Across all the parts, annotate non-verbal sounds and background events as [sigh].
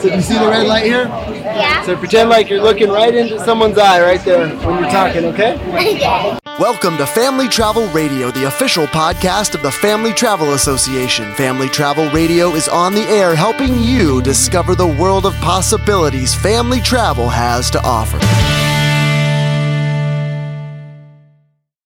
So do you see the red light here? Yeah. So pretend like you're looking right into someone's eye right there when you're talking, okay? Okay. [laughs] Welcome to Family Travel Radio, the official podcast of the Family Travel Association. Family Travel Radio is on the air helping you discover the world of possibilities family travel has to offer.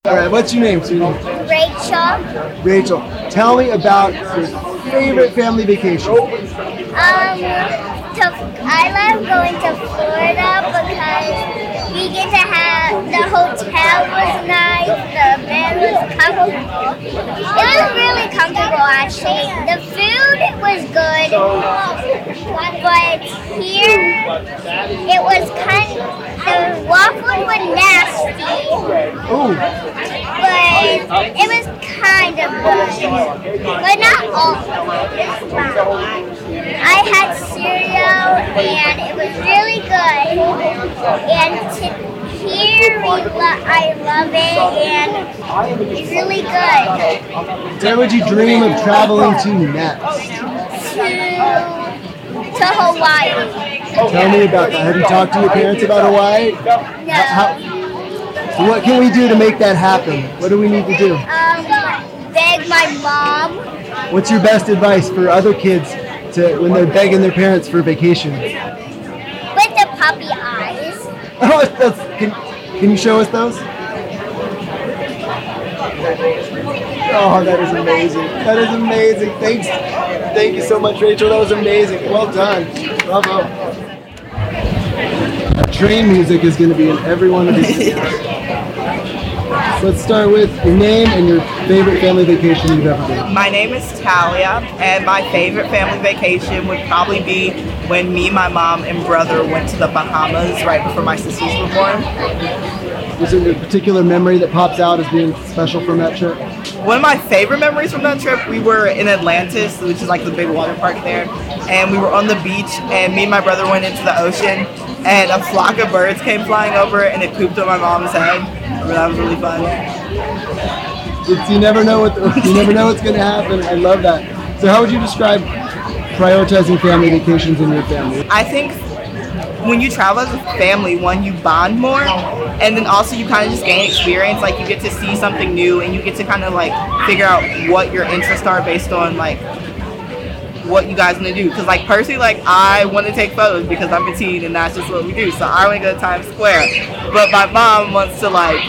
All right, what's your name, sweetie? Rachel. Rachel. Tell me about your favorite family vacation. Um, to, I love going to Florida because we get to have the hotel was nice, the bed was comfortable. It was really comfortable actually. The food was good, but here it was kind. The waffles were nasty, Ooh, but it was kind of good, but not all. I had cereal and it was really good. And to lo- I love it and it's really good. where would you dream of traveling to next? To to Hawaii. Tell me about that. Have you talked to your parents about Hawaii? No. How, so what can we do to make that happen? What do we need to do? Um, beg my mom. What's your best advice for other kids to when they're begging their parents for vacation? With the puppy eyes. [laughs] Oh, that's, can, can you show us those? Oh, that is amazing. That is amazing. Thanks. Thank you so much, Rachel. That was amazing. Well done. Bravo. Train music is going to be in every one of these [laughs] videos. So let's start with your name and your favorite family vacation you've ever been. My name is Talia, and my favorite family vacation would probably be when me, my mom, and brother went to the Bahamas right before my sisters were born. Is there a particular memory that pops out as being special from that trip? One of my favorite memories from that trip, we were in Atlantis, which is like the big water park there, and we were on the beach, and me and my brother went into the ocean, and a flock of birds came flying over, and it pooped on my mom's head. That was really fun. It's, you never know what [laughs] you never know what's going to happen. I love that. So, how would you describe prioritizing family vacations in your family? I think when you travel as a family, one, you bond more, and then also you kind of just gain experience. Like you get to see something new, and you get to kind of like figure out what your interests are based on like what you guys want to do. Because like personally, like I want to take photos because I'm a teen, and that's just what we do. So I want to go to Times Square, but my mom wants to like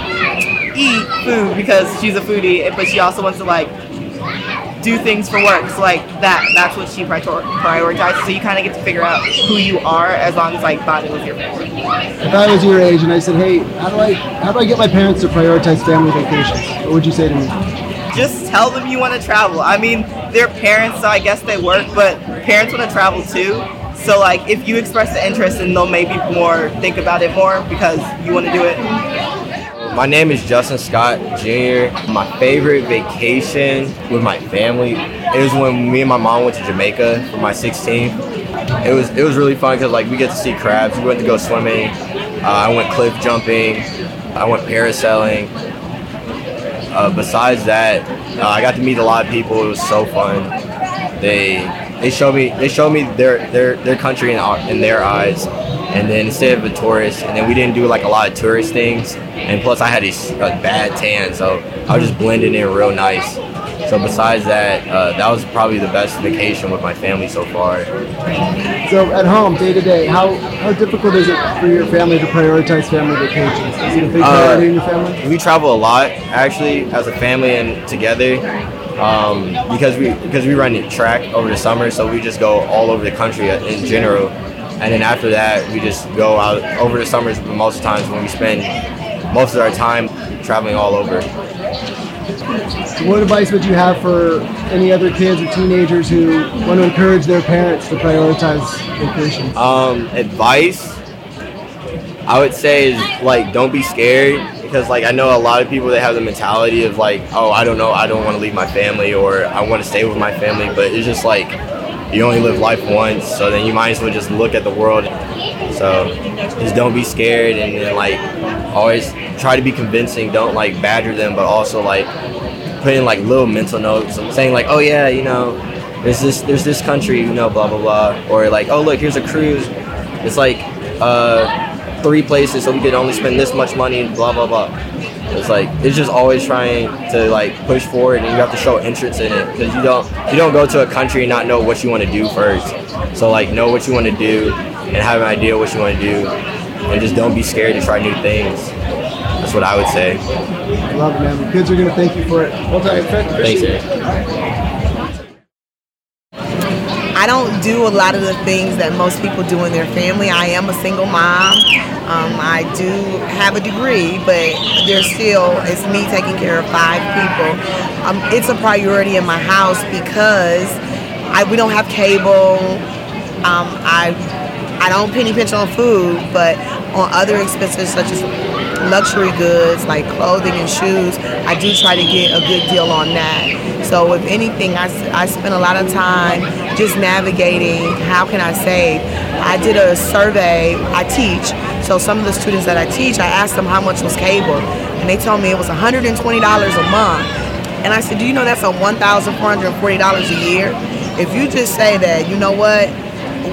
eat food because she's a foodie, but she also wants to like do things for work. So like that, that's what she prior- prioritizes. So you kind of get to figure out who you are as long as like bonding with your family. If I was your age and I said, "Hey, how do I how do I get my parents to prioritize family vacations?" What would you say to me? Just tell them you want to travel. I mean, they're parents, so I guess they work, but parents want to travel too. So like, if you express the interest, and they'll maybe more think about it more because you want to do it. My name is Justin Scott Jr. My favorite vacation with my family is when me and my mom went to Jamaica for my 16th. It was it was really fun because like we get to see crabs. We went to go swimming. Uh, I went cliff jumping. I went parasailing. Uh, besides that, uh, I got to meet a lot of people. It was so fun. They they showed me they showed me their their their country in, in their eyes, and then instead of a tourist, and then we didn't do like a lot of tourist things. And plus, I had a, a bad tan, so I was just blending in real nice. So besides that, uh, that was probably the best vacation with my family so far. So, at home, day to day, how how difficult is it for your family to prioritize family vacations? Is it a big Uh, in your family? We travel a lot actually as a family and together um, because we because we run track over the summer, so we just go all over the country in general. And then after that, we just go out over the summers. Most times when we spend most of our time traveling all over. What advice would you have for any other kids or teenagers who want to encourage their parents to prioritize vacations? Um, advice I would say is like don't be scared because like I know a lot of people that have the mentality of like oh I don't know I don't want to leave my family or I want to stay with my family but it's just like you only live life once so then you might as well just look at the world so just don't be scared and then like always try to be convincing don't like badger them but also like put in like little mental notes saying like oh yeah you know there's this there's this country, you know, blah blah blah, or like, oh look, here's a cruise. It's like uh, three places, so we could only spend this much money, blah blah blah. It's like it's just always trying to like push forward, and you have to show interest in it because you don't you don't go to a country and not know what you want to do first. So like know what you want to do and have an idea what you want to do, and just don't be scared to try new things. That's what I would say. Love it, man. The kids are going to thank you for it. Well done. Thanks, Eric. I don't do a lot of the things that most people do in their family. I am a single mom. Um, I do have a degree, but there's still it's me taking care of five people. Um, it's a priority in my house because I we don't have cable. Um, I I don't penny pinch on food, but on other expenses such as luxury goods like clothing and shoes, I do try to get a good deal on that. So if anything, I, I spend a lot of time just navigating how can I save. I did a survey, I teach, so some of the students that I teach, I asked them how much was cable, and they told me it was $120 a month. And I said, do you know that's a $1,440 a year? If you just say that, you know what,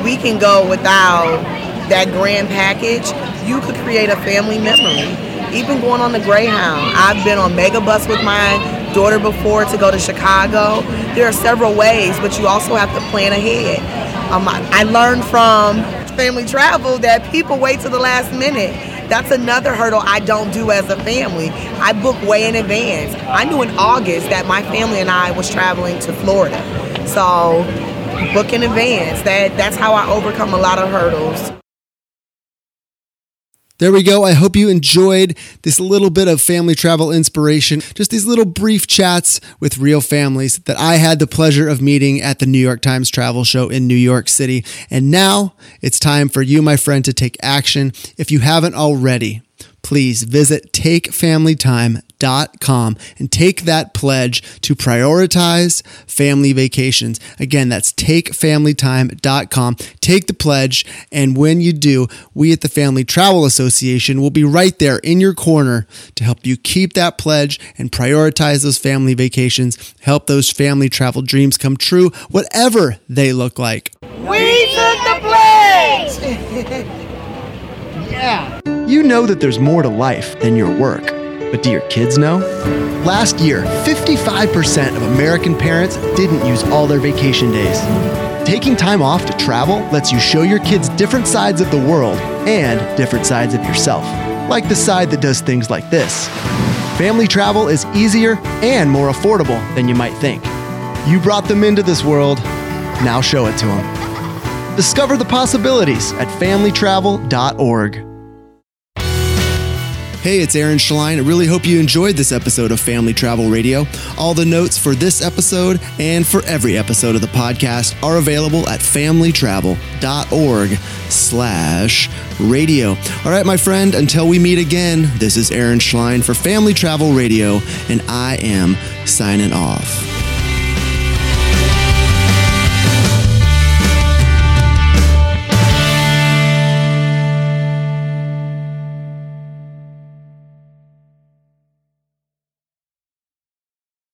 we can go without that grand package, you could create a family memory. Even going on the Greyhound, I've been on Megabus with my daughter before to go to Chicago. There are several ways, but you also have to plan ahead. Um, I, I learned from family travel that people wait to the last minute. That's another hurdle I don't do as a family. I book way in advance. I knew in August that my family and I was traveling to Florida. So book in advance. That that's how I overcome a lot of hurdles. There we go. I hope you enjoyed this little bit of family travel inspiration. Just these little brief chats with real families that I had the pleasure of meeting at the New York Times Travel Show in New York City. And now it's time for you, my friend, to take action. If you haven't already, please visit takefamilytime.com and take that pledge to prioritize family vacations. Again, that's takefamilytime.com. Take the pledge, and when you do, we at the Family Travel Association will be right there in your corner to help you keep that pledge and prioritize those family vacations, help those family travel dreams come true, whatever they look like. We took the pledge. [laughs] Yeah. You know that there's more to life than your work, but do your kids know? Last year, 55% of American parents didn't use all their vacation days. Taking time off to travel lets you show your kids different sides of the world and different sides of yourself, like the side that does things like this. Family travel is easier and more affordable than you might think. You brought them into this world, now show it to them. Discover the possibilities at familytravel.org. Hey, it's Aaron Schlein. I really hope you enjoyed this episode of Family Travel Radio. All the notes for this episode and for every episode of the podcast are available at familytravel.org slash radio. All right, my friend, until we meet again, this is Aaron Schlein for Family Travel Radio, and I am signing off.